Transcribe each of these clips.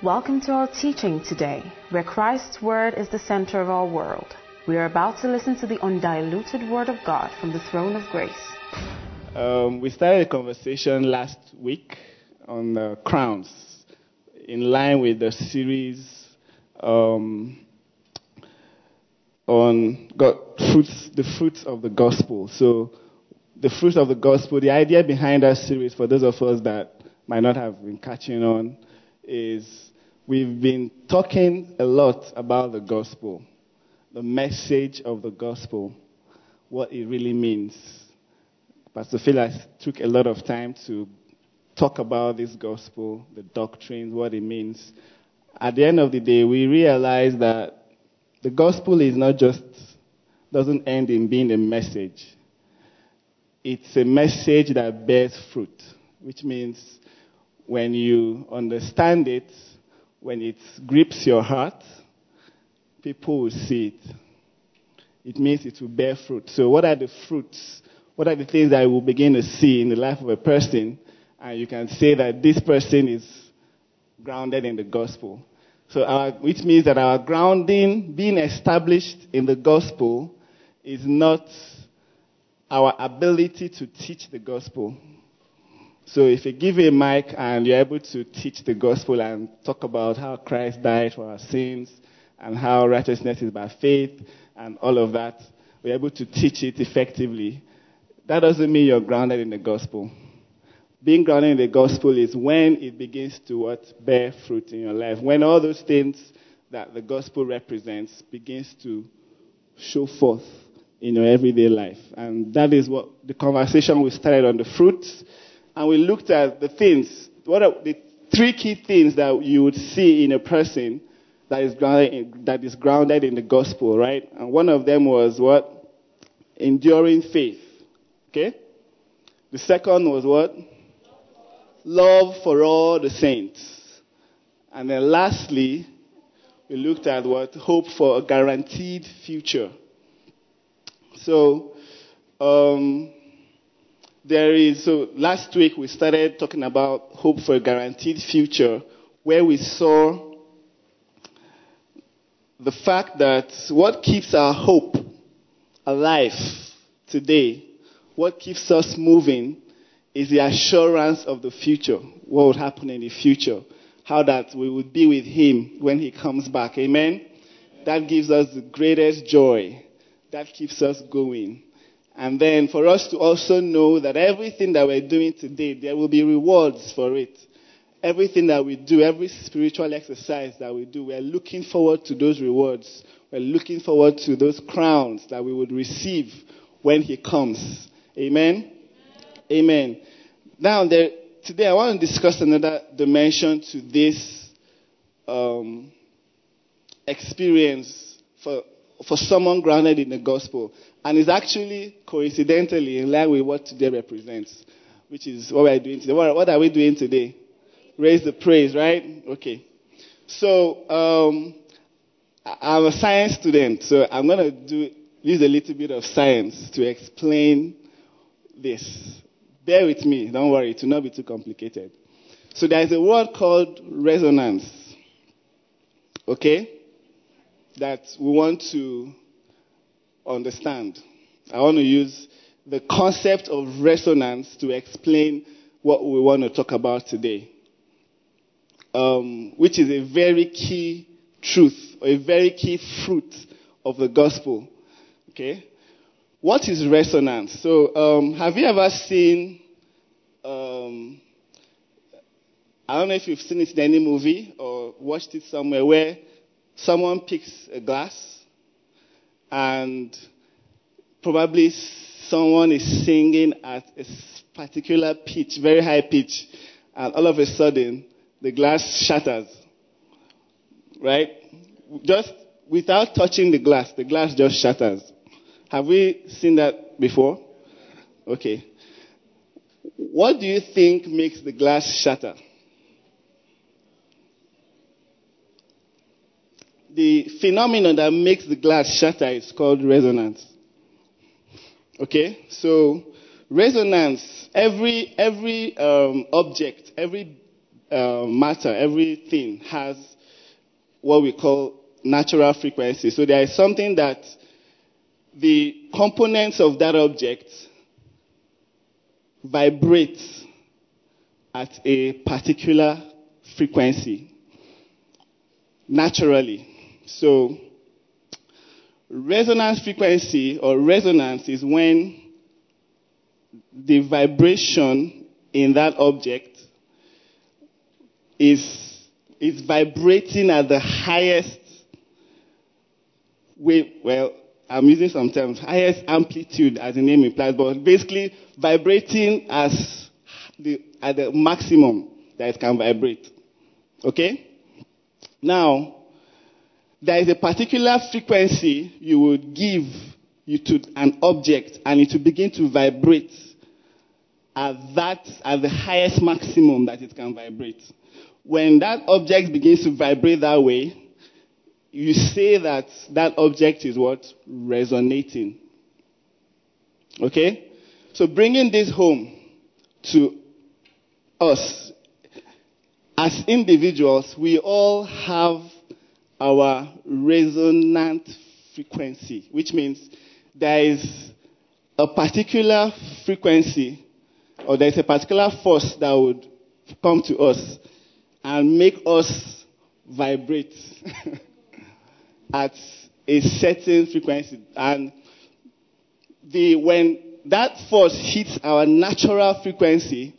Welcome to our teaching today, where Christ's Word is the center of our world. We are about to listen to the undiluted Word of God from the throne of grace. Um, we started a conversation last week on uh, crowns, in line with the series um, on God, fruits, the fruits of the gospel. So, the fruits of the gospel, the idea behind that series, for those of us that might not have been catching on, is we've been talking a lot about the gospel, the message of the gospel, what it really means. Pastor Phil took a lot of time to talk about this gospel, the doctrines, what it means. At the end of the day, we realize that the gospel is not just, doesn't end in being a message. It's a message that bears fruit, which means when you understand it, when it grips your heart, people will see it. It means it will bear fruit. So, what are the fruits? What are the things that will begin to see in the life of a person? And you can say that this person is grounded in the gospel. So, our, which means that our grounding, being established in the gospel, is not our ability to teach the gospel. So, if you give a mic and you're able to teach the gospel and talk about how Christ died for our sins and how righteousness is by faith and all of that, we're able to teach it effectively. That doesn't mean you're grounded in the gospel being grounded in the gospel is when it begins to what bear fruit in your life. When all those things that the gospel represents begins to show forth in your everyday life. And that is what the conversation we started on the fruits. And we looked at the things, what are the three key things that you would see in a person that is grounded in, that is grounded in the gospel, right? And one of them was what? Enduring faith. Okay? The second was what? love for all the saints. And then lastly, we looked at what? Hope for a guaranteed future. So, um, there is, so last week we started talking about hope for a guaranteed future, where we saw the fact that what keeps our hope alive today, what keeps us moving, is the assurance of the future, what would happen in the future, how that we would be with Him when He comes back. Amen? That gives us the greatest joy. That keeps us going. And then for us to also know that everything that we're doing today, there will be rewards for it. Everything that we do, every spiritual exercise that we do, we're looking forward to those rewards. We're looking forward to those crowns that we would receive when He comes. Amen? Amen. Now, there, today I want to discuss another dimension to this um, experience for, for someone grounded in the gospel. And it's actually coincidentally in line with what today represents, which is what we're doing today. What, what are we doing today? Raise the praise, right? Okay. So, um, I'm a science student, so I'm going to do use a little bit of science to explain this. Bear with me, don't worry, it will not be too complicated. So there is a word called resonance. Okay? That we want to understand. I want to use the concept of resonance to explain what we want to talk about today. Um, which is a very key truth, a very key fruit of the gospel. Okay? What is resonance? So, um, have you ever seen, um, I don't know if you've seen it in any movie or watched it somewhere where someone picks a glass and probably someone is singing at a particular pitch, very high pitch, and all of a sudden the glass shatters. Right? Just without touching the glass, the glass just shatters. Have we seen that before? Okay. What do you think makes the glass shatter? The phenomenon that makes the glass shatter is called resonance. Okay? So, resonance, every, every um, object, every uh, matter, everything has what we call natural frequency. So there is something that the components of that object vibrate at a particular frequency naturally. So resonance frequency or resonance is when the vibration in that object is is vibrating at the highest wave well I'm using some terms highest amplitude as the name implies but basically vibrating as the at the maximum that it can vibrate. Okay? Now there is a particular frequency you would give you to an object and it will begin to vibrate at that at the highest maximum that it can vibrate. When that object begins to vibrate that way, you say that that object is what resonating. Okay? So bringing this home to us as individuals, we all have our resonant frequency, which means there is a particular frequency or there is a particular force that would come to us and make us vibrate at a certain frequency. And the, when that force hits our natural frequency,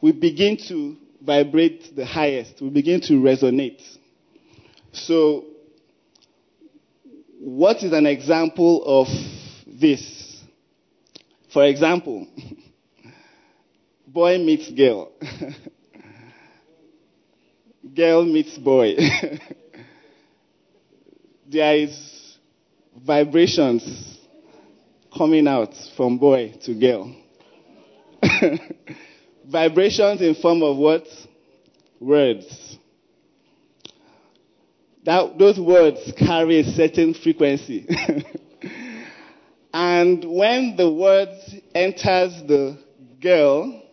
we begin to vibrate the highest. We begin to resonate. So, what is an example of this? For example, boy meets girl. girl meets boy. there is vibrations coming out from boy to girl. vibrations in form of what? Words. That, those words carry a certain frequency. and when the word enters the girl,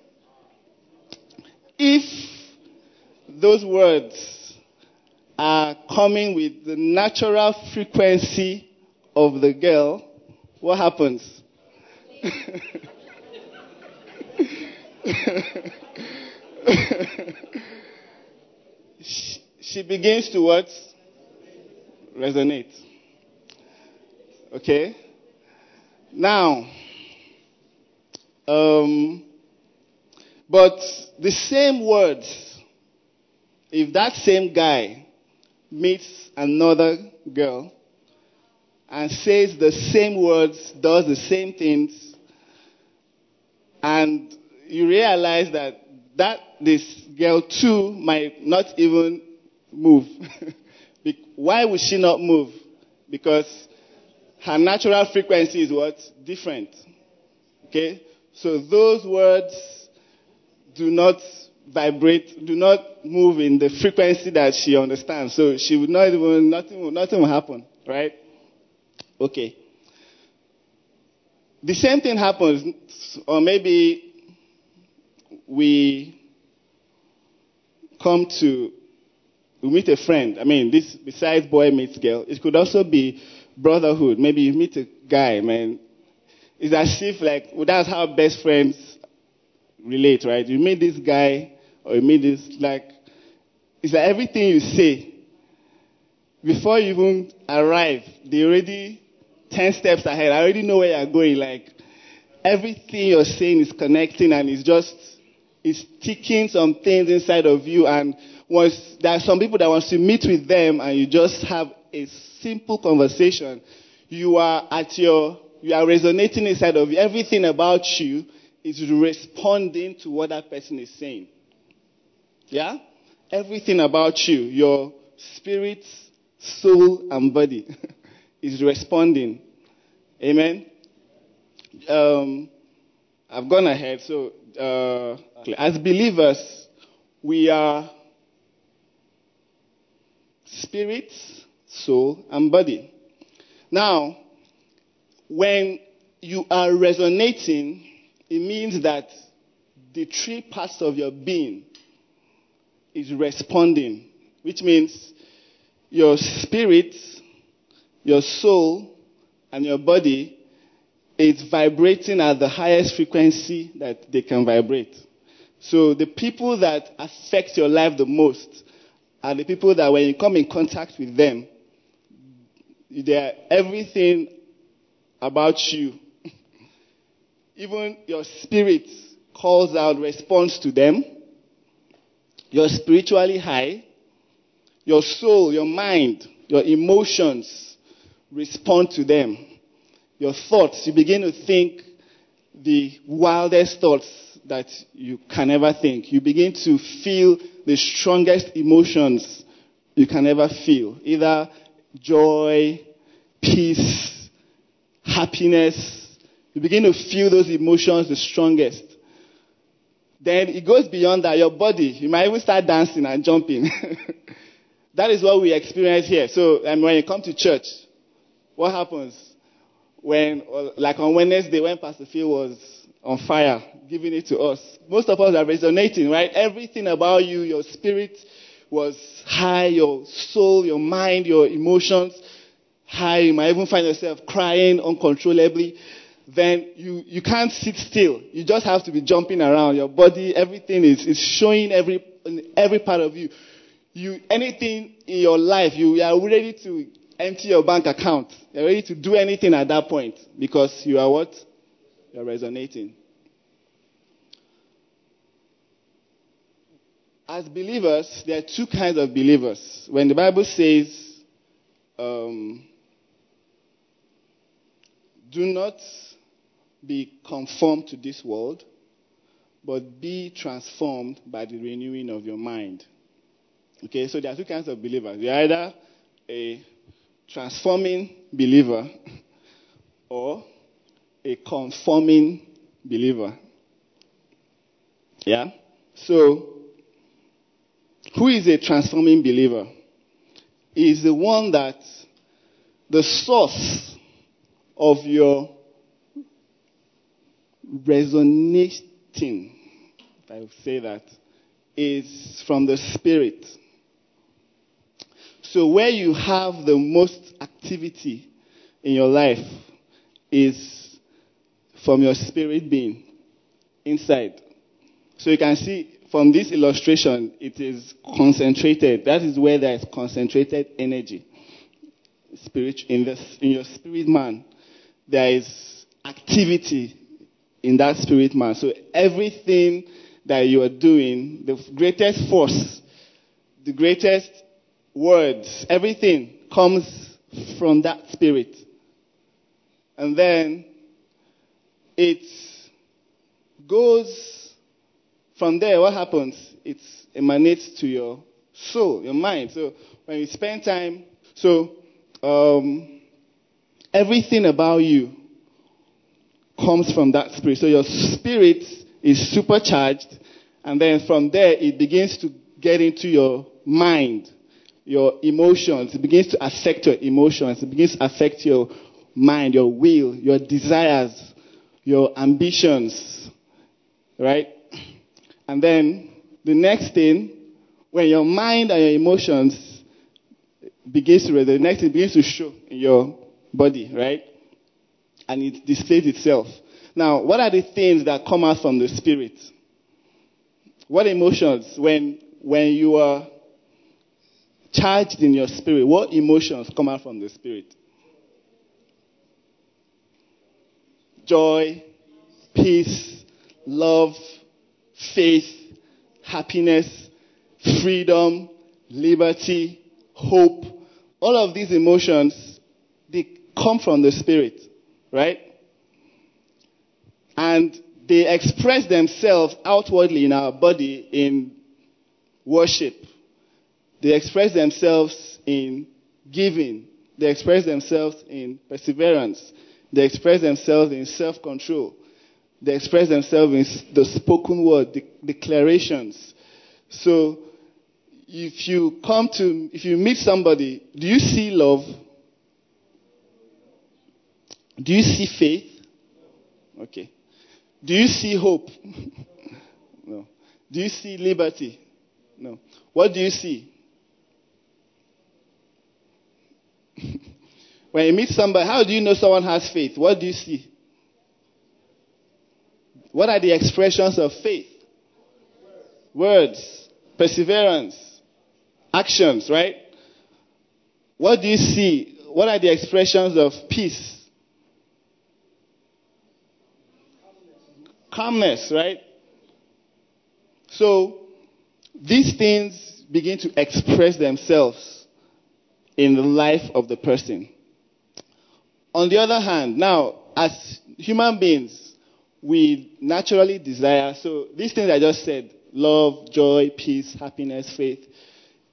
if those words are coming with the natural frequency of the girl, what happens? she, she begins to what? Resonate. Okay? Now, um, but the same words, if that same guy meets another girl and says the same words, does the same things, and you realize that that this girl too might not even move. Why would she not move? Because her natural frequency is what? Different. Okay? So those words do not vibrate, do not move in the frequency that she understands. So she would not even, nothing, nothing will happen, right? Okay. The same thing happens, or maybe we come to, we meet a friend. I mean, this, besides boy meets girl, it could also be brotherhood. Maybe you meet a guy, man. It's as if, like, well, that's how best friends relate, right? You meet this guy, or you meet this, like, it's like everything you say, before you even arrive, they already 10 steps ahead. I already know where you're going. Like, everything you're saying is connecting and it's just, it's ticking some things inside of you. And once, there are some people that wants to meet with them and you just have a simple conversation, you are at your, you are resonating inside of you. Everything about you is responding to what that person is saying. Yeah? Everything about you, your spirit, soul, and body is responding. Amen? Um, I've gone ahead. So, uh, as believers, we are spirit, soul, and body. Now, when you are resonating, it means that the three parts of your being is responding, which means your spirit, your soul, and your body is vibrating at the highest frequency that they can vibrate. So the people that affect your life the most are the people that when you come in contact with them, they are everything about you. Even your spirit calls out, responds to them. You're spiritually high. Your soul, your mind, your emotions respond to them. Your thoughts, you begin to think the wildest thoughts that you can ever think. You begin to feel the strongest emotions you can ever feel. Either joy, peace, happiness. You begin to feel those emotions the strongest. Then it goes beyond that. Your body, you might even start dancing and jumping. that is what we experience here. So um, when you come to church, what happens? When, like on Wednesday, when Pastor Phil was on fire, giving it to us, most of us are resonating, right? Everything about you, your spirit was high, your soul, your mind, your emotions high. You might even find yourself crying uncontrollably then you, you can't sit still. You just have to be jumping around. Your body, everything is, is showing every, every part of you. You, anything in your life, you are ready to empty your bank account. You're ready to do anything at that point because you are what? You're resonating. As believers, there are two kinds of believers. When the Bible says, um, do not be conformed to this world, but be transformed by the renewing of your mind. Okay, so there are two kinds of believers. You're either a transforming believer or a conforming believer. Yeah? So, who is a transforming believer? Is the one that the source of your resonating, if I say that, is from the Spirit. So where you have the most activity in your life is from your spirit being inside. So you can see from this illustration, it is concentrated. That is where there is concentrated energy. Spirit, in, the, in your spirit man, there is activity in that spirit man. So everything that you are doing, the greatest force, the greatest words, everything comes from that spirit. And then it goes from there, what happens? It emanates to your soul, your mind. So when you spend time, so um, everything about you comes from that spirit. So your spirit is supercharged, and then from there it begins to get into your mind, your emotions. It begins to affect your emotions. It begins to affect your mind, your will, your desires, your ambitions. Right? And then the next thing, when your mind and your emotions begins to the next thing begins to show in your body, right? and it displays itself. Now, what are the things that come out from the spirit? What emotions, when, when you are charged in your spirit, what emotions come out from the spirit? Joy, peace, love, faith, happiness, freedom, liberty, hope. All of these emotions, they come from the spirit right? And they express themselves outwardly in our body in worship. They express themselves in giving. They express themselves in perseverance. They express themselves in self control. They express themselves in the spoken word, the declarations. So, if you come to, if you meet somebody, do you see love? Do you see faith? Okay. Do you see hope? no. Do you see liberty? No. What do you see? when you meet somebody, how do you know someone has faith? What do you see? What are the expressions of faith? Words, perseverance, actions, right? What do you see? What are the expressions of peace? Calmness, right? So, these things begin to express themselves in the life of the person. On the other hand, now, as human beings, we naturally desire, so these things I just said, love, joy, peace, happiness, faith,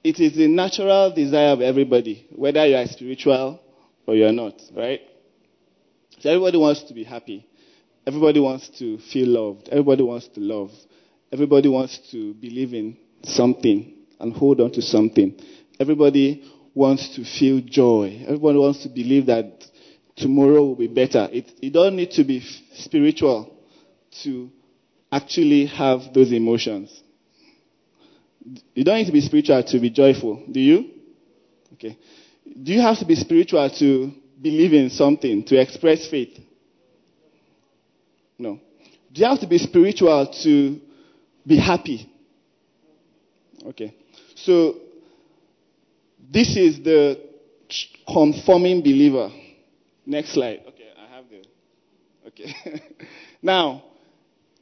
it is the natural desire of everybody, whether you are spiritual or you are not, right? So everybody wants to be happy. Everybody wants to feel loved. Everybody wants to love. Everybody wants to believe in something and hold on to something. Everybody wants to feel joy. Everybody wants to believe that tomorrow will be better. It, you don't need to be spiritual to actually have those emotions. You don't need to be spiritual to be joyful, do you? Okay. Do you have to be spiritual to believe in something, to express faith? No. Do you have to be spiritual to be happy? Okay. So, this is the conforming believer. Next slide. Okay, I have the. Okay. now,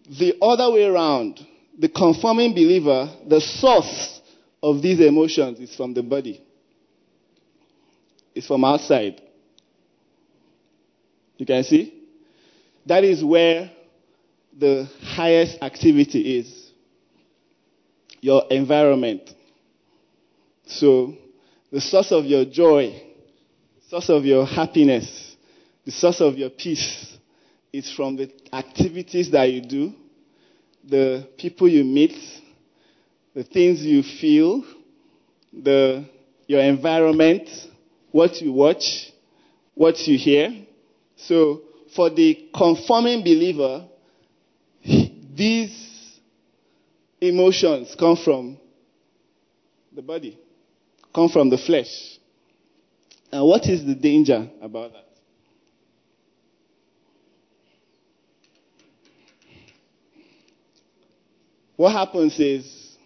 the other way around, the conforming believer, the source of these emotions is from the body. It's from outside. You can see? That is where the highest activity is. Your environment. So, the source of your joy, source of your happiness, the source of your peace is from the activities that you do, the people you meet, the things you feel, the, your environment, what you watch, what you hear. So, for the conforming believer, these emotions come from the body, come from the flesh. And what is the danger about that? What happens is,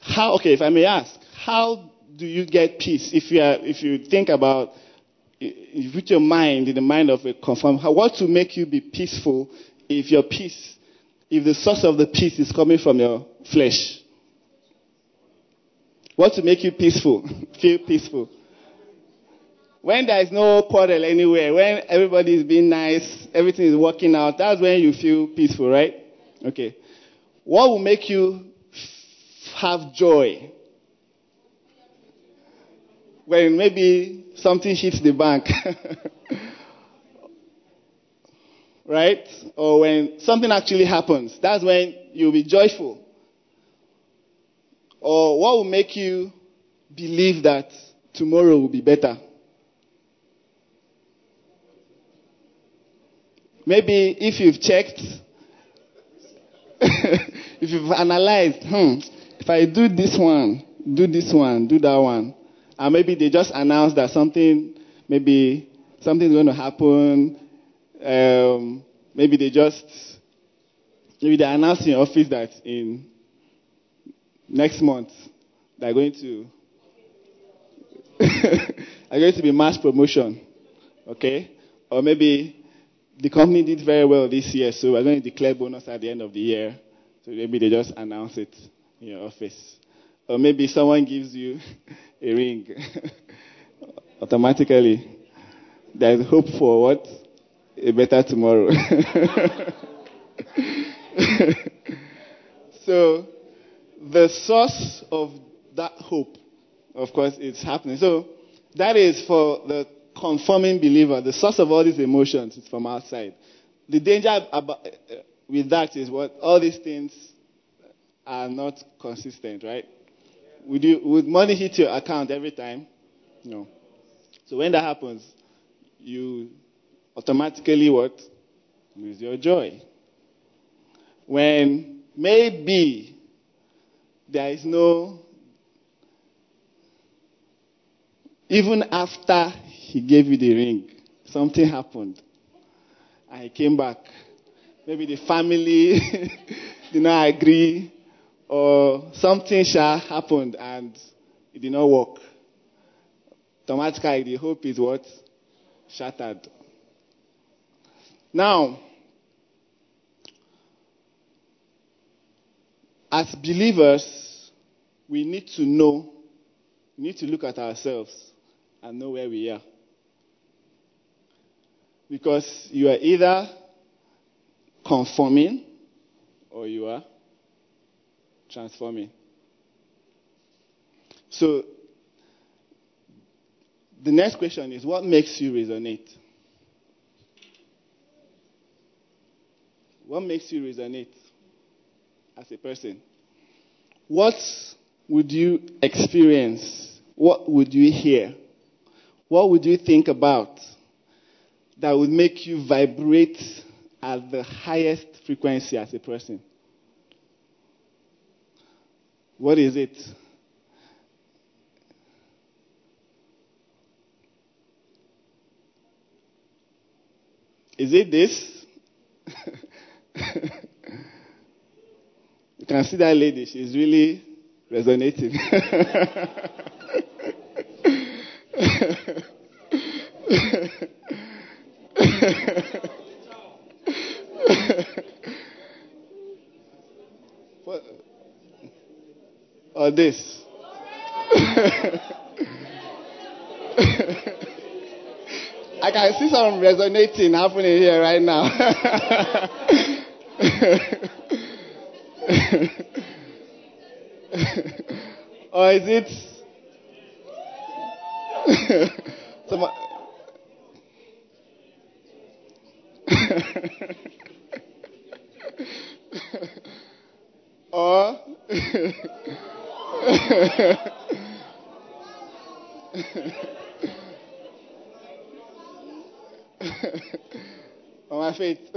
how, okay, if I may ask, how do you get peace if you, are, if you think about you put your mind in the mind of a confirmed, what to make you be peaceful if your peace, if the source of the peace is coming from your flesh? What to make you peaceful, feel peaceful? When there is no quarrel anywhere, when everybody is being nice, everything is working out, that's when you feel peaceful, right? Okay. What will make you have joy? When maybe something hits the bank. right? Or when something actually happens. That's when you'll be joyful. Or what will make you believe that tomorrow will be better? Maybe if you've checked, if you've analyzed, hmm, if I do this one, do this one, do that one, and maybe they just announced that something, maybe something's going to happen. Um, maybe they just, maybe they announced in office that in next month they're going to, are going to be mass promotion, okay? Or maybe the company did very well this year, so we're going to declare bonus at the end of the year. So maybe they just announce it in your office. Or maybe someone gives you a ring. Automatically, there's hope for what? A better tomorrow. so, the source of that hope, of course, it's happening. So, that is for the conforming believer. The source of all these emotions is from outside. The danger about, with that is what all these things are not consistent, right? Would, you, would money hit your account every time? No. So when that happens, you automatically what? Lose your joy. When maybe there is no, even after he gave you the ring, something happened. And he came back. Maybe the family did not agree, or something shall happened and it did not work. Automatically, the hope is what? Shattered. Now, as believers, we need to know, we need to look at ourselves and know where we are. Because you are either conforming or you are transforming. So, the next question is what makes you resonate? What makes you resonate as a person? What would you experience? What would you hear? What would you think about that would make you vibrate at the highest frequency as a person? What is it? Is it this? you can see that lady, she's really resonating. Or this? I can see some resonating happening here right now. or is it some, or on oh, my faith.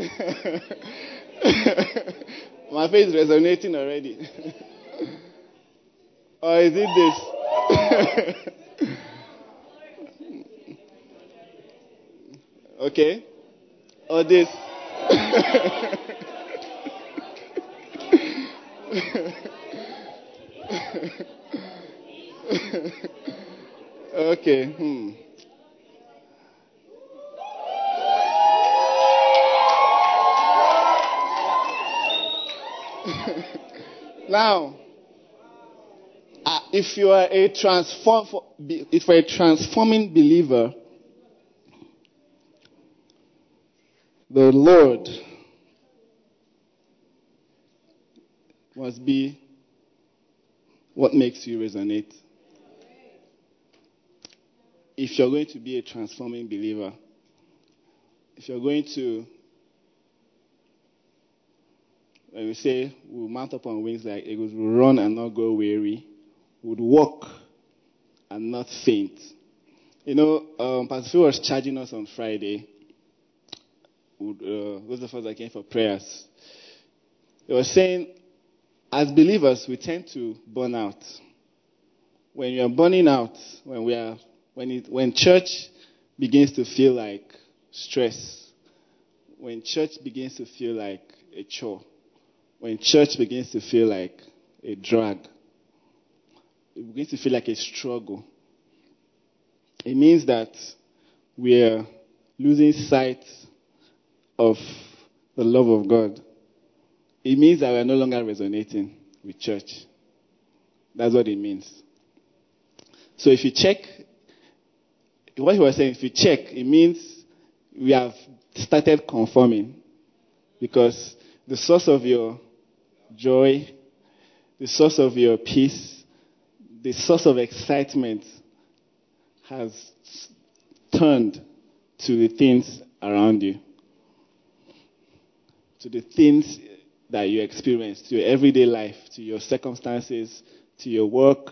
my faith is resonating already. or is it this? okay. Or this. okay. Hmm. now, uh, if you are a transform, if you're a transforming believer, the Lord must be what makes you resonate. If you're going to be a transforming believer, if you're going to when we say we'll mount up on wings like eagles, we'll run and not go weary, would walk and not faint. You know, um, Pastor Phil was charging us on Friday. Uh, those of us that came for prayers, he was saying, as believers, we tend to burn out. When you are burning out, when we are, when it, when church begins to feel like stress, when church begins to feel like a chore, when church begins to feel like a drag, it begins to feel like a struggle. It means that we're losing sight of the love of God. It means that we're no longer resonating with church. That's what it means. So if you check, what he was saying, if you check, it means we have started conforming because the source of your joy, the source of your peace, the source of excitement has turned to the things around you, to the things that you experience, to your everyday life, to your circumstances, to your work,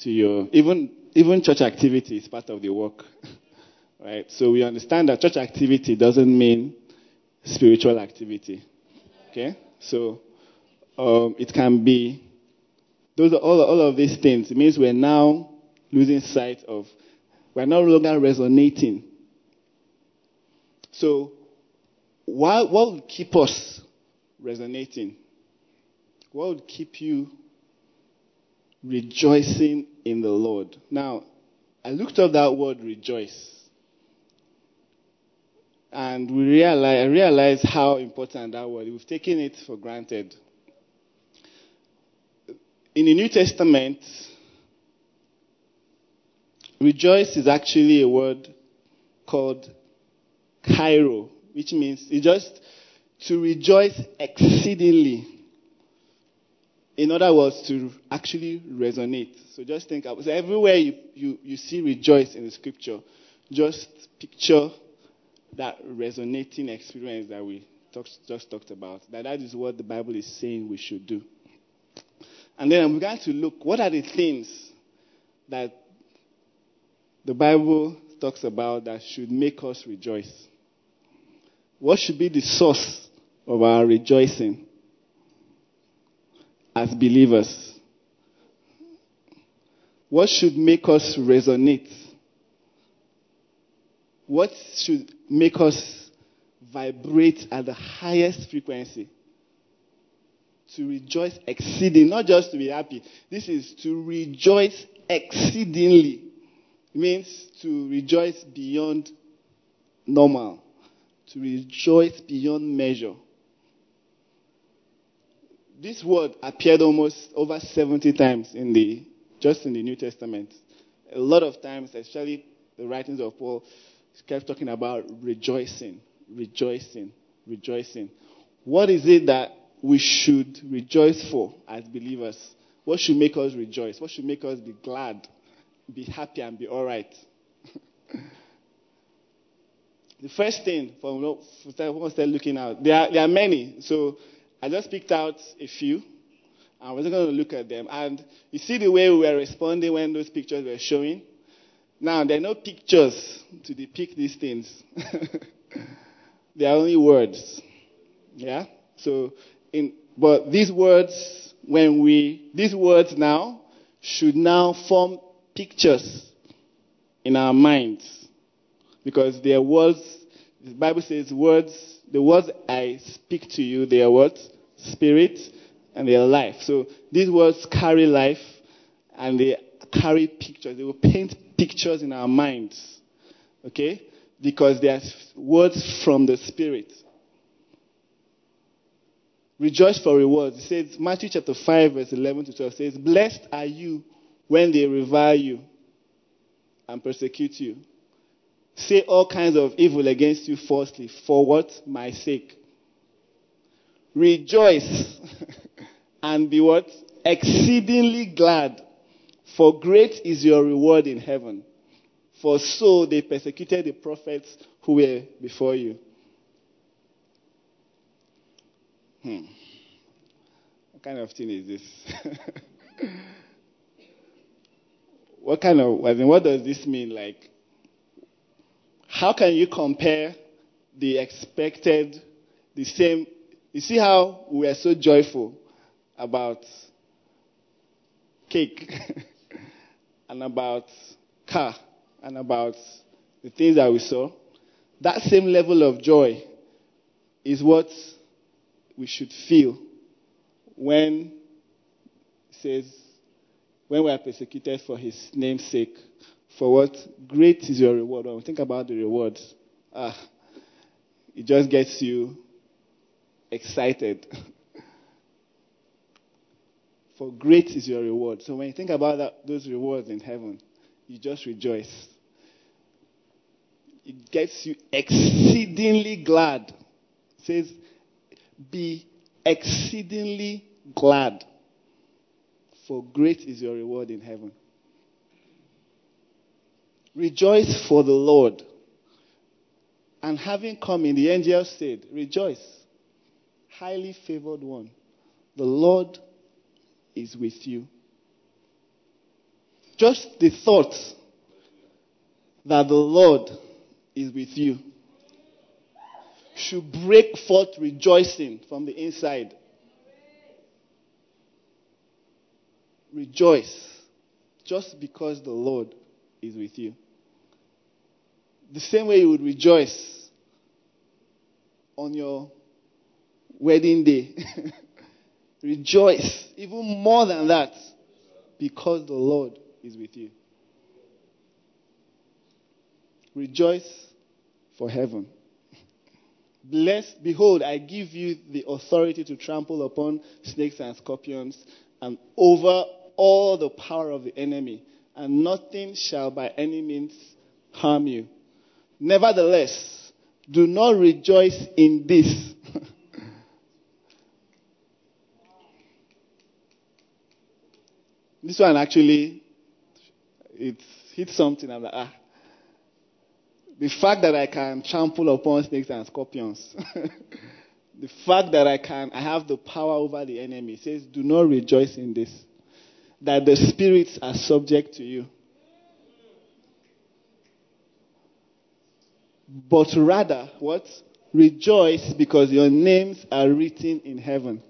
to your even even church activity is part of the work. right? So we understand that church activity doesn't mean spiritual activity. Okay? So um, it can be those are all, all of these things. It means we're now losing sight of, we're no longer resonating. So, what, what would keep us resonating? What would keep you rejoicing in the Lord? Now, I looked up that word rejoice. And we realize, I realized how important that word. We've taken it for granted. In the New Testament, rejoice is actually a word called chairo, which means it just to rejoice exceedingly. In other words, to actually resonate. So just think, so everywhere you, you, you see rejoice in the scripture, just picture that resonating experience that we talk, just talked about. That that is what the Bible is saying we should do. And then I'm began to look, what are the things that the Bible talks about that should make us rejoice? What should be the source of our rejoicing as believers? What should make us resonate? What should make us vibrate at the highest frequency? To rejoice exceeding, not just to be happy. This is to rejoice exceedingly. It means to rejoice beyond normal, to rejoice beyond measure. This word appeared almost over 70 times in the just in the New Testament. A lot of times, especially the writings of Paul, kept talking about rejoicing, rejoicing, rejoicing. What is it that we should rejoice for as believers? What should make us rejoice? What should make us be glad, be happy, and be all right? the first thing from what we start looking at, there are, there are many. So I just picked out a few, and we're going to look at them. And you see the way we were responding when those pictures were showing? Now, there are no pictures to depict these things. they are only words. Yeah? So, in, but these words, when we, these words now should now form pictures in our minds. Because they are words, the Bible says words, the words I speak to you, they are what? Spirit and they are life. So these words carry life and they carry pictures. They will paint pictures in our minds. Okay? Because they are words from the Spirit. Rejoice for rewards. It says, Matthew chapter 5, verse 11 to 12 says, Blessed are you when they revile you and persecute you. Say all kinds of evil against you falsely. For what? My sake. Rejoice and be what? Exceedingly glad for great is your reward in heaven. For so they persecuted the prophets who were before you. Hmm. What kind of thing is this? what kind of, I mean, what does this mean? Like, how can you compare the expected, the same, you see how we are so joyful about cake and about car and about the things that we saw, that same level of joy is what we should feel when says when we are persecuted for his name's sake. For what great is your reward. When we think about the rewards, ah, it just gets you excited. For great is your reward. So when you think about that, those rewards in heaven, you just rejoice. It gets you exceedingly glad. It says, be exceedingly glad. For great is your reward in heaven. Rejoice for the Lord. And having come in, the angel said, Rejoice, highly favored one. The Lord is with you. Just the thought that the Lord is with you should break forth rejoicing from the inside. rejoice just because the Lord is with you. The same way you would rejoice on your wedding day. rejoice even more than that because the Lord is with you. Rejoice for heaven. Blessed, behold, I give you the authority to trample upon snakes and scorpions and over all the power of the enemy, and nothing shall by any means harm you. Nevertheless, do not rejoice in this. this one actually, it hit something. I'm like, ah. The fact that I can trample upon snakes and scorpions. the fact that I can, I have the power over the enemy. says, do not rejoice in this. That the spirits are subject to you. But rather, what? Rejoice because your names are written in heaven.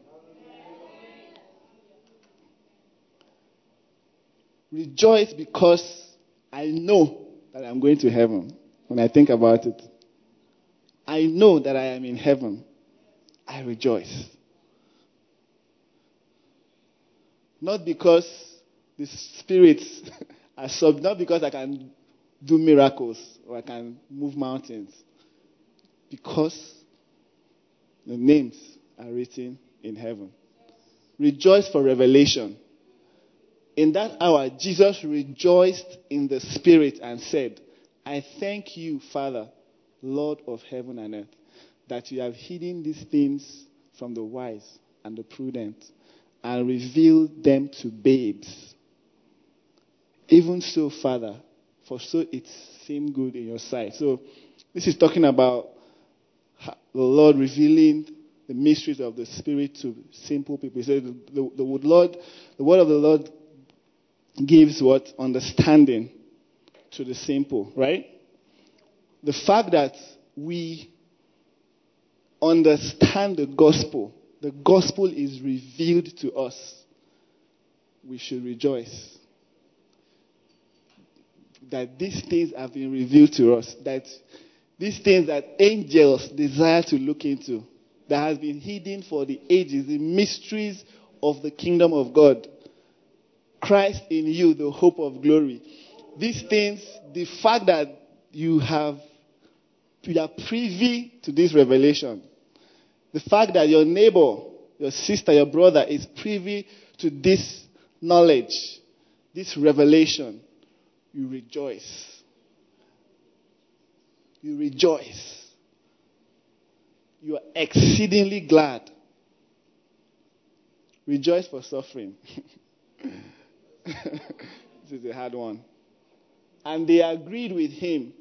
Rejoice because I know that I'm going to heaven when I think about it. I know that I am in heaven. I rejoice. Not because the spirits are sub, not because I can do miracles or I can move mountains. Because the names are written in heaven. Rejoice for revelation. In that hour, Jesus rejoiced in the Spirit and said, I thank you, Father, Lord of heaven and earth, that you have hidden these things from the wise and the prudent and reveal them to babes. Even so, Father, for so it seemed good in your sight. So, this is talking about the Lord revealing the mysteries of the Spirit to simple people. He said the, the, the, Lord, the word of the Lord gives what? Understanding to the simple, right? The fact that we understand the gospel, the gospel is revealed to us, we should rejoice. That these things have been revealed to us, that these things that angels desire to look into, that has been hidden for the ages, the mysteries of the kingdom of God. Christ in you, the hope of glory. These things, the fact that you have you are privy to this revelation. The fact that your neighbor, your sister, your brother is privy to this knowledge, this revelation, you rejoice. You rejoice. You are exceedingly glad. Rejoice for suffering. this is a hard one. And they agreed with him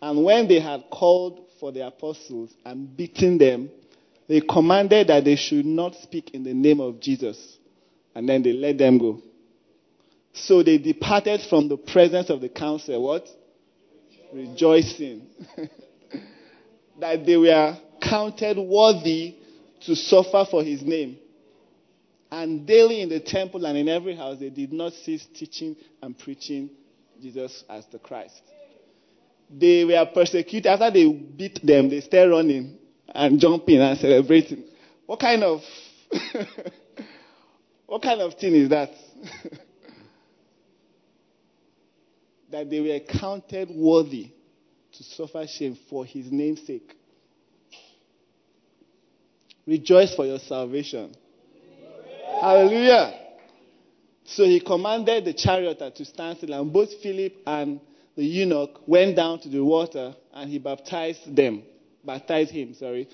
and when they had called for the apostles and beaten them, they commanded that they should not speak in the name of Jesus. And then they let them go. So they departed from the presence of the council, what? Rejoicing. that they were counted worthy to suffer for his name. And daily in the temple and in every house, they did not cease teaching and preaching Jesus as the Christ they were persecuted. After they beat them, they started running and jumping and celebrating. What kind of what kind of thing is that? that they were counted worthy to suffer shame for his name's sake. Rejoice for your salvation. Hallelujah. So he commanded the charioteer to stand still, and both Philip and the eunuch went down to the water and he baptized them, baptized him, sorry.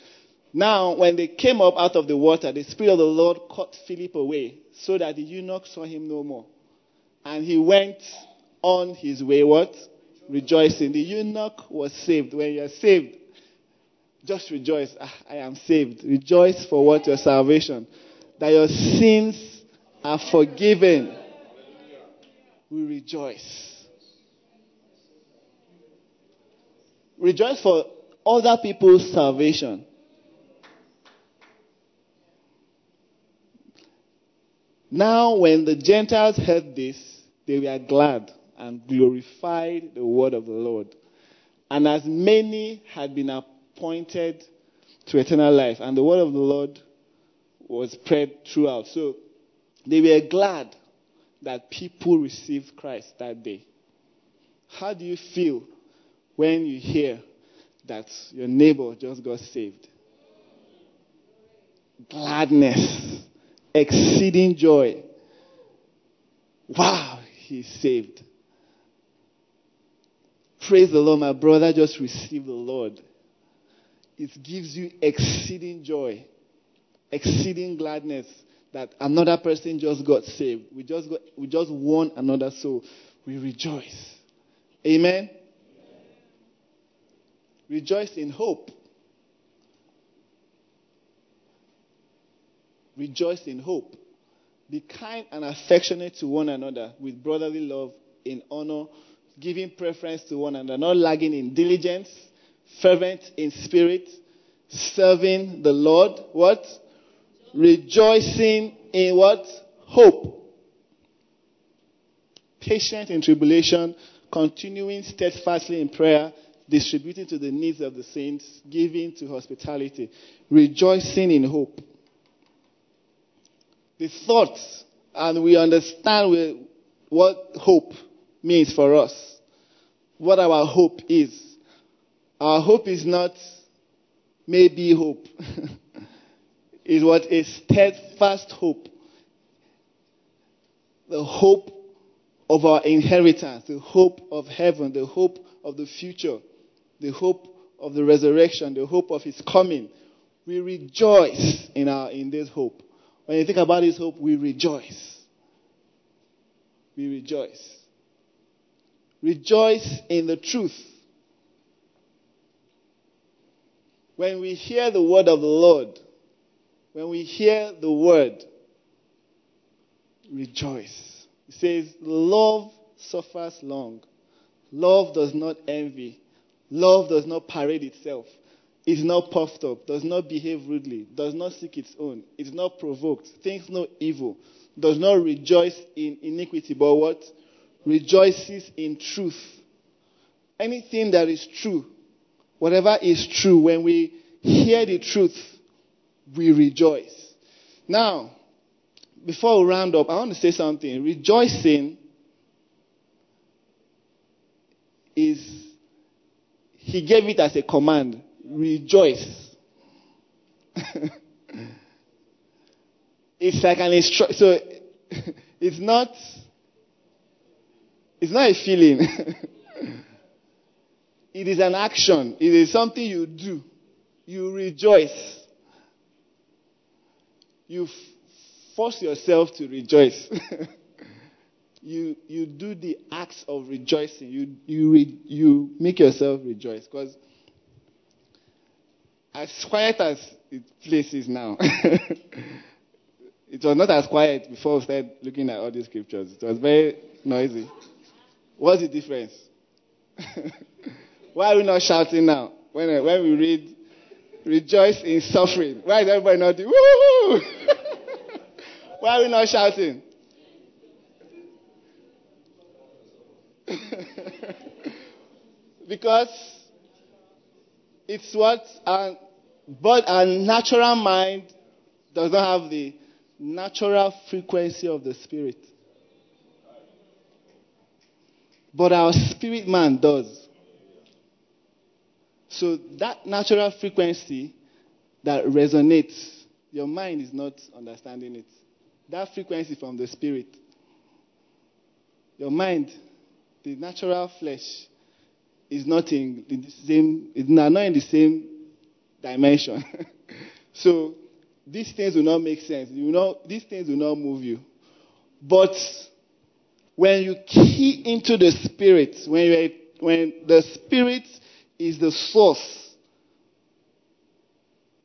Now, when they came up out of the water, the Spirit of the Lord caught Philip away so that the eunuch saw him no more. And he went on his way, what? Rejoicing. The eunuch was saved. When you are saved, just rejoice. Ah, I am saved. Rejoice for what? Your salvation. That your sins are forgiven. We rejoice. Rejoice for other people's salvation. Now, when the Gentiles heard this, they were glad and glorified the word of the Lord. And as many had been appointed to eternal life, and the word of the Lord was spread throughout. So they were glad that people received Christ that day. How do you feel when you hear that your neighbor just got saved? Gladness, exceeding joy. Wow, he's saved. Praise the Lord, my brother just received the Lord. It gives you exceeding joy, exceeding gladness that another person just got saved. We just got, we just won another soul. We rejoice. Amen. Rejoice in hope. Rejoice in hope. Be kind and affectionate to one another with brotherly love in honor, giving preference to one another, not lagging in diligence, fervent in spirit, serving the Lord. What? Rejoicing in what? Hope. Patient in tribulation, continuing steadfastly in prayer, distributing to the needs of the saints, giving to hospitality, rejoicing in hope. The thoughts, and we understand what hope means for us. What our hope is. Our hope is not maybe hope. is what a steadfast hope. The hope of our inheritance, the hope of heaven, the hope of the future, the hope of the resurrection, the hope of his coming. We rejoice in our in this hope. When you think about this hope, we rejoice. We rejoice. Rejoice in the truth. When we hear the word of the Lord, when we hear the word, rejoice. It says, Love suffers long. Love does not envy. Love does not parade itself. Is not puffed up, does not behave rudely, does not seek its own, is not provoked, thinks no evil, does not rejoice in iniquity, but what? Rejoices in truth. Anything that is true, whatever is true, when we hear the truth, we rejoice. Now, before we round up, I want to say something. Rejoicing is, he gave it as a command. Rejoice. it's like an instruction. So, it's not, it's not a feeling. it is an action. It is something you do. You rejoice you force yourself to rejoice. You, you do the acts of rejoicing. You, you, re, you make yourself rejoice. Because as quiet as it place is now, it was not as quiet before we started looking at all these scriptures. It was very noisy. What's the difference? Why are we not shouting now? When, when we read rejoice in suffering. Why is everybody not doing woo Why are we not shouting? because it's what our, but our natural mind does not have the natural frequency of the spirit. But our spirit man does. So that natural frequency that resonates, your mind is not understanding it. That frequency from the spirit. Your mind, the natural flesh, is not in the same, not in the same dimension. so these things will not make sense. You know, these things will not move you. But when you key into the spirit, when you when the spirit is the source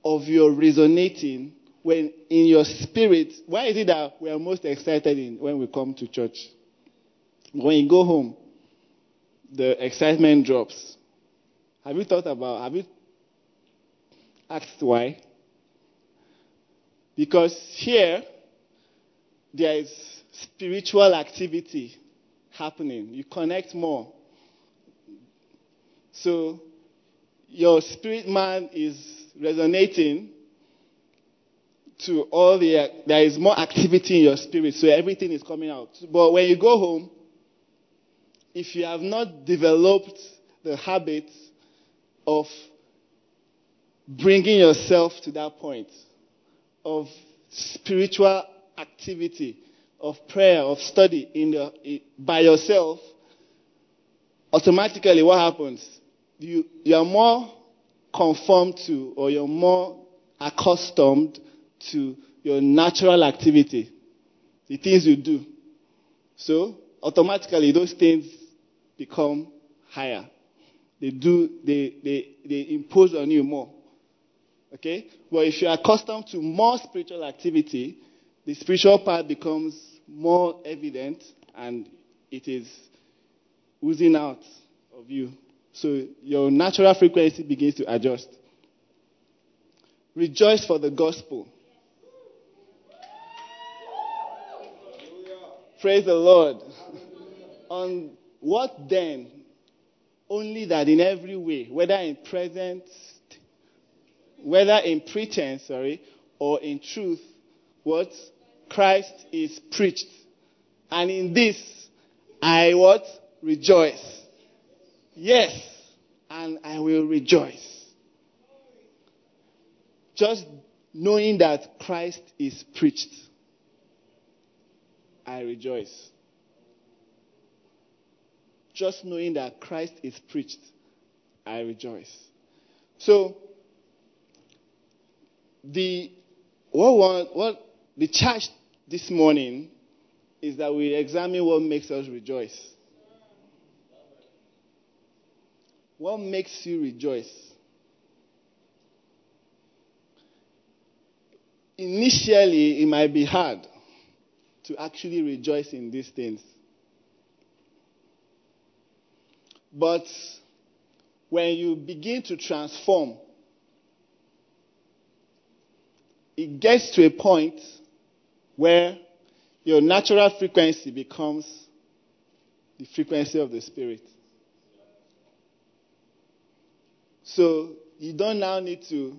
of your resonating when in your spirit. Why is it that we are most excited in when we come to church? When you go home, the excitement drops. Have you thought about, have you asked why? Because here, there is spiritual activity happening. You connect more. So your spirit man is resonating to all the there is more activity in your spirit so everything is coming out but when you go home if you have not developed the habit of bringing yourself to that point of spiritual activity of prayer of study in the, by yourself automatically what happens you, you are more conformed to or you're more accustomed to your natural activity, the things you do. So automatically those things become higher. They do, they, they, they impose on you more. Okay? But if you're accustomed to more spiritual activity, the spiritual part becomes more evident and it is oozing out of you. So your natural frequency begins to adjust. Rejoice for the gospel. Praise the Lord. On what then? Only that in every way, whether in present, whether in pretense, sorry, or in truth, what? Christ is preached. And in this, I what? Rejoice. Yes, and I will rejoice. Just knowing that Christ is preached, I rejoice. Just knowing that Christ is preached, I rejoice. So, the what, what the charge this morning is that we examine what makes us rejoice. What makes you rejoice? Initially, it might be hard to actually rejoice in these things. But when you begin to transform, it gets to a point where your natural frequency becomes the frequency of the Spirit. So you don't now need to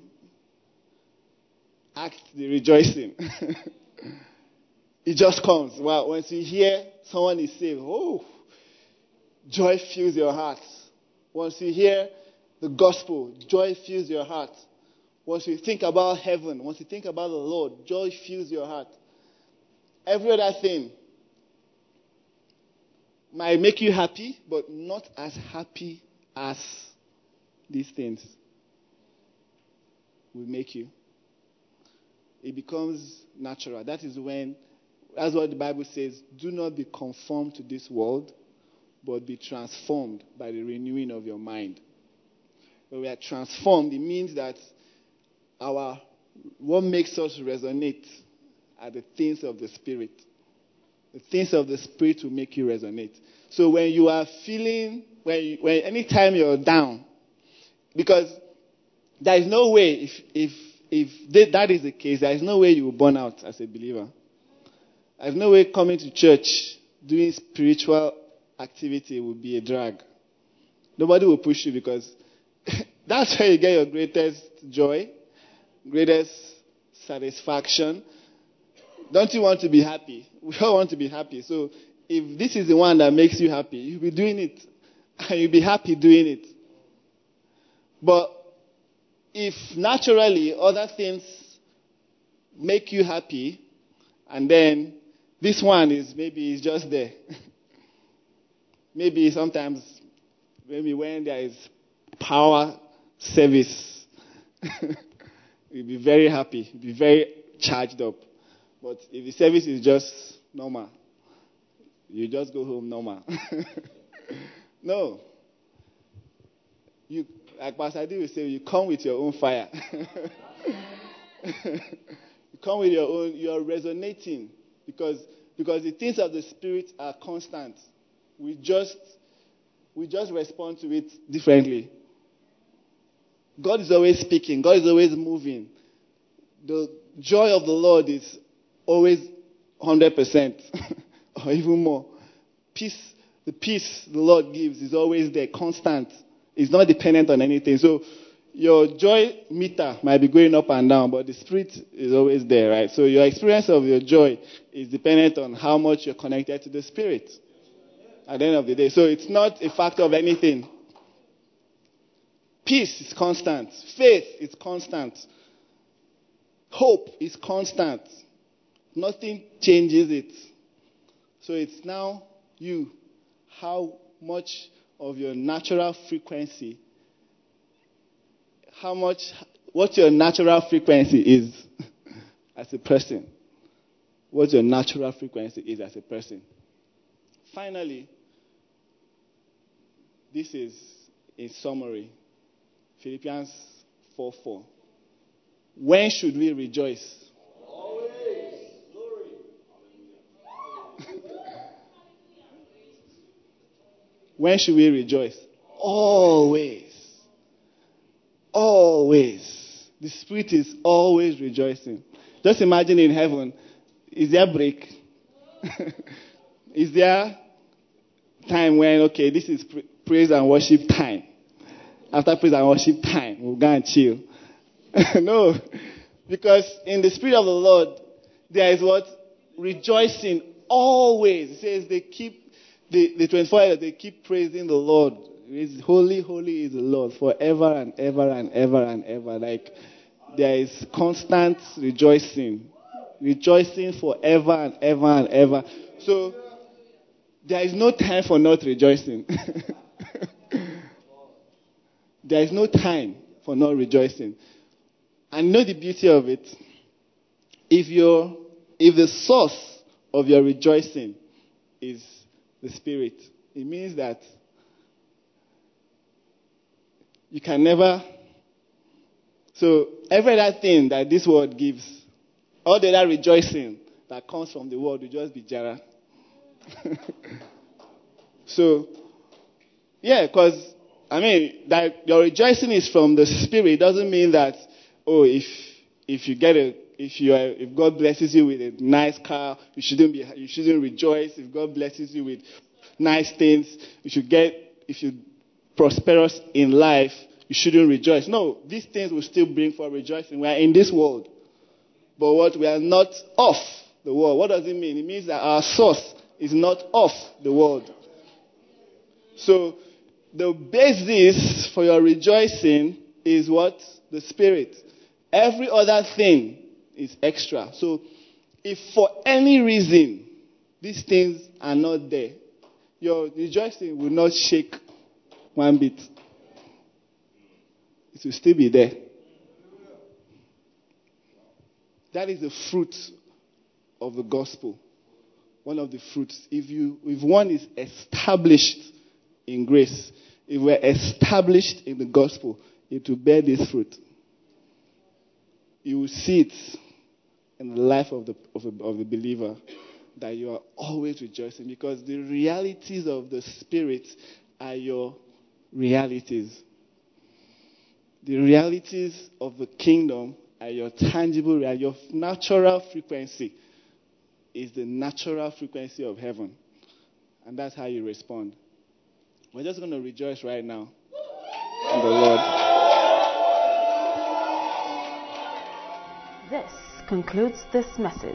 act the rejoicing. it just comes. Well, once you hear someone is saved, oh, joy fills your heart. Once you hear the gospel, joy fills your heart. Once you think about heaven, once you think about the Lord, joy fills your heart. Every other thing might make you happy, but not as happy as these things will make you. It becomes natural. That is when, that's what the Bible says do not be conformed to this world, but be transformed by the renewing of your mind. When we are transformed, it means that our what makes us resonate are the things of the Spirit. The things of the Spirit will make you resonate. So when you are feeling, when, when anytime you're down, because there is no way, if, if, if that is the case, there is no way you will burn out as a believer. There's no way coming to church, doing spiritual activity will be a drag. Nobody will push you because that's where you get your greatest joy, greatest satisfaction. Don't you want to be happy? We all want to be happy. So if this is the one that makes you happy, you'll be doing it. And you'll be happy doing it. But if naturally other things make you happy, and then this one is maybe it's just there. Maybe sometimes, maybe when there is power service, you'll be very happy, be very charged up. But if the service is just normal, you just go home normal. no. You like Pastor Adi will say, you come with your own fire. you come with your own, you are resonating because, because the things of the Spirit are constant. We just, we just respond to it differently. God is always speaking. God is always moving. The joy of the Lord is always 100% or even more. Peace, the peace the Lord gives is always there, constant. It's not dependent on anything. So your joy meter might be going up and down, but the spirit is always there, right? So your experience of your joy is dependent on how much you're connected to the spirit at the end of the day. So it's not a factor of anything. Peace is constant. Faith is constant. Hope is constant. Nothing changes it. So it's now you. How much of your natural frequency, how much, what your natural frequency is as a person. What your natural frequency is as a person. Finally, this is in summary Philippians 4 4. When should we rejoice? Always. Glory. when should we rejoice? Always. Always. The Spirit is always rejoicing. Just imagine in heaven, is there a break? is there time when, okay, this is praise and worship time? After praise and worship time, we'll go and chill. no. Because in the Spirit of the Lord, there is what? Rejoicing always. It says they keep, the, the 24 hours, they keep praising the Lord. It's holy, holy is the Lord forever and ever and ever and ever. Like, there is constant rejoicing. Rejoicing forever and ever and ever. So, there is no time for not rejoicing. there is no time for not rejoicing. And know the beauty of it. If you if the source of your rejoicing is the Spirit, it means that you can never. So every other thing that this world gives, all the other rejoicing that comes from the world will just be jara. so, yeah, because I mean that your rejoicing is from the Spirit doesn't mean that oh if if you get a if you are, if God blesses you with a nice car, you shouldn't be you shouldn't rejoice. If God blesses you with nice things, you should get if you prosperous in life, you shouldn't rejoice. No, these things will still bring for rejoicing. We are in this world. But what we are not off the world. What does it mean? It means that our source is not off the world. So the basis for your rejoicing is what? The spirit. Every other thing is extra. So if for any reason these things are not there, your rejoicing will not shake one bit. It will still be there. That is the fruit of the gospel. One of the fruits. If you if one is established in grace, if we're established in the gospel, it will bear this fruit. You will see it in the life of the, of, a, of believer that you are always rejoicing because the realities of the Spirit are your realities. The realities of the kingdom are your tangible, are your natural frequency is the natural frequency of heaven. And that's how you respond. We're just going to rejoice right now in the Lord. This concludes this message.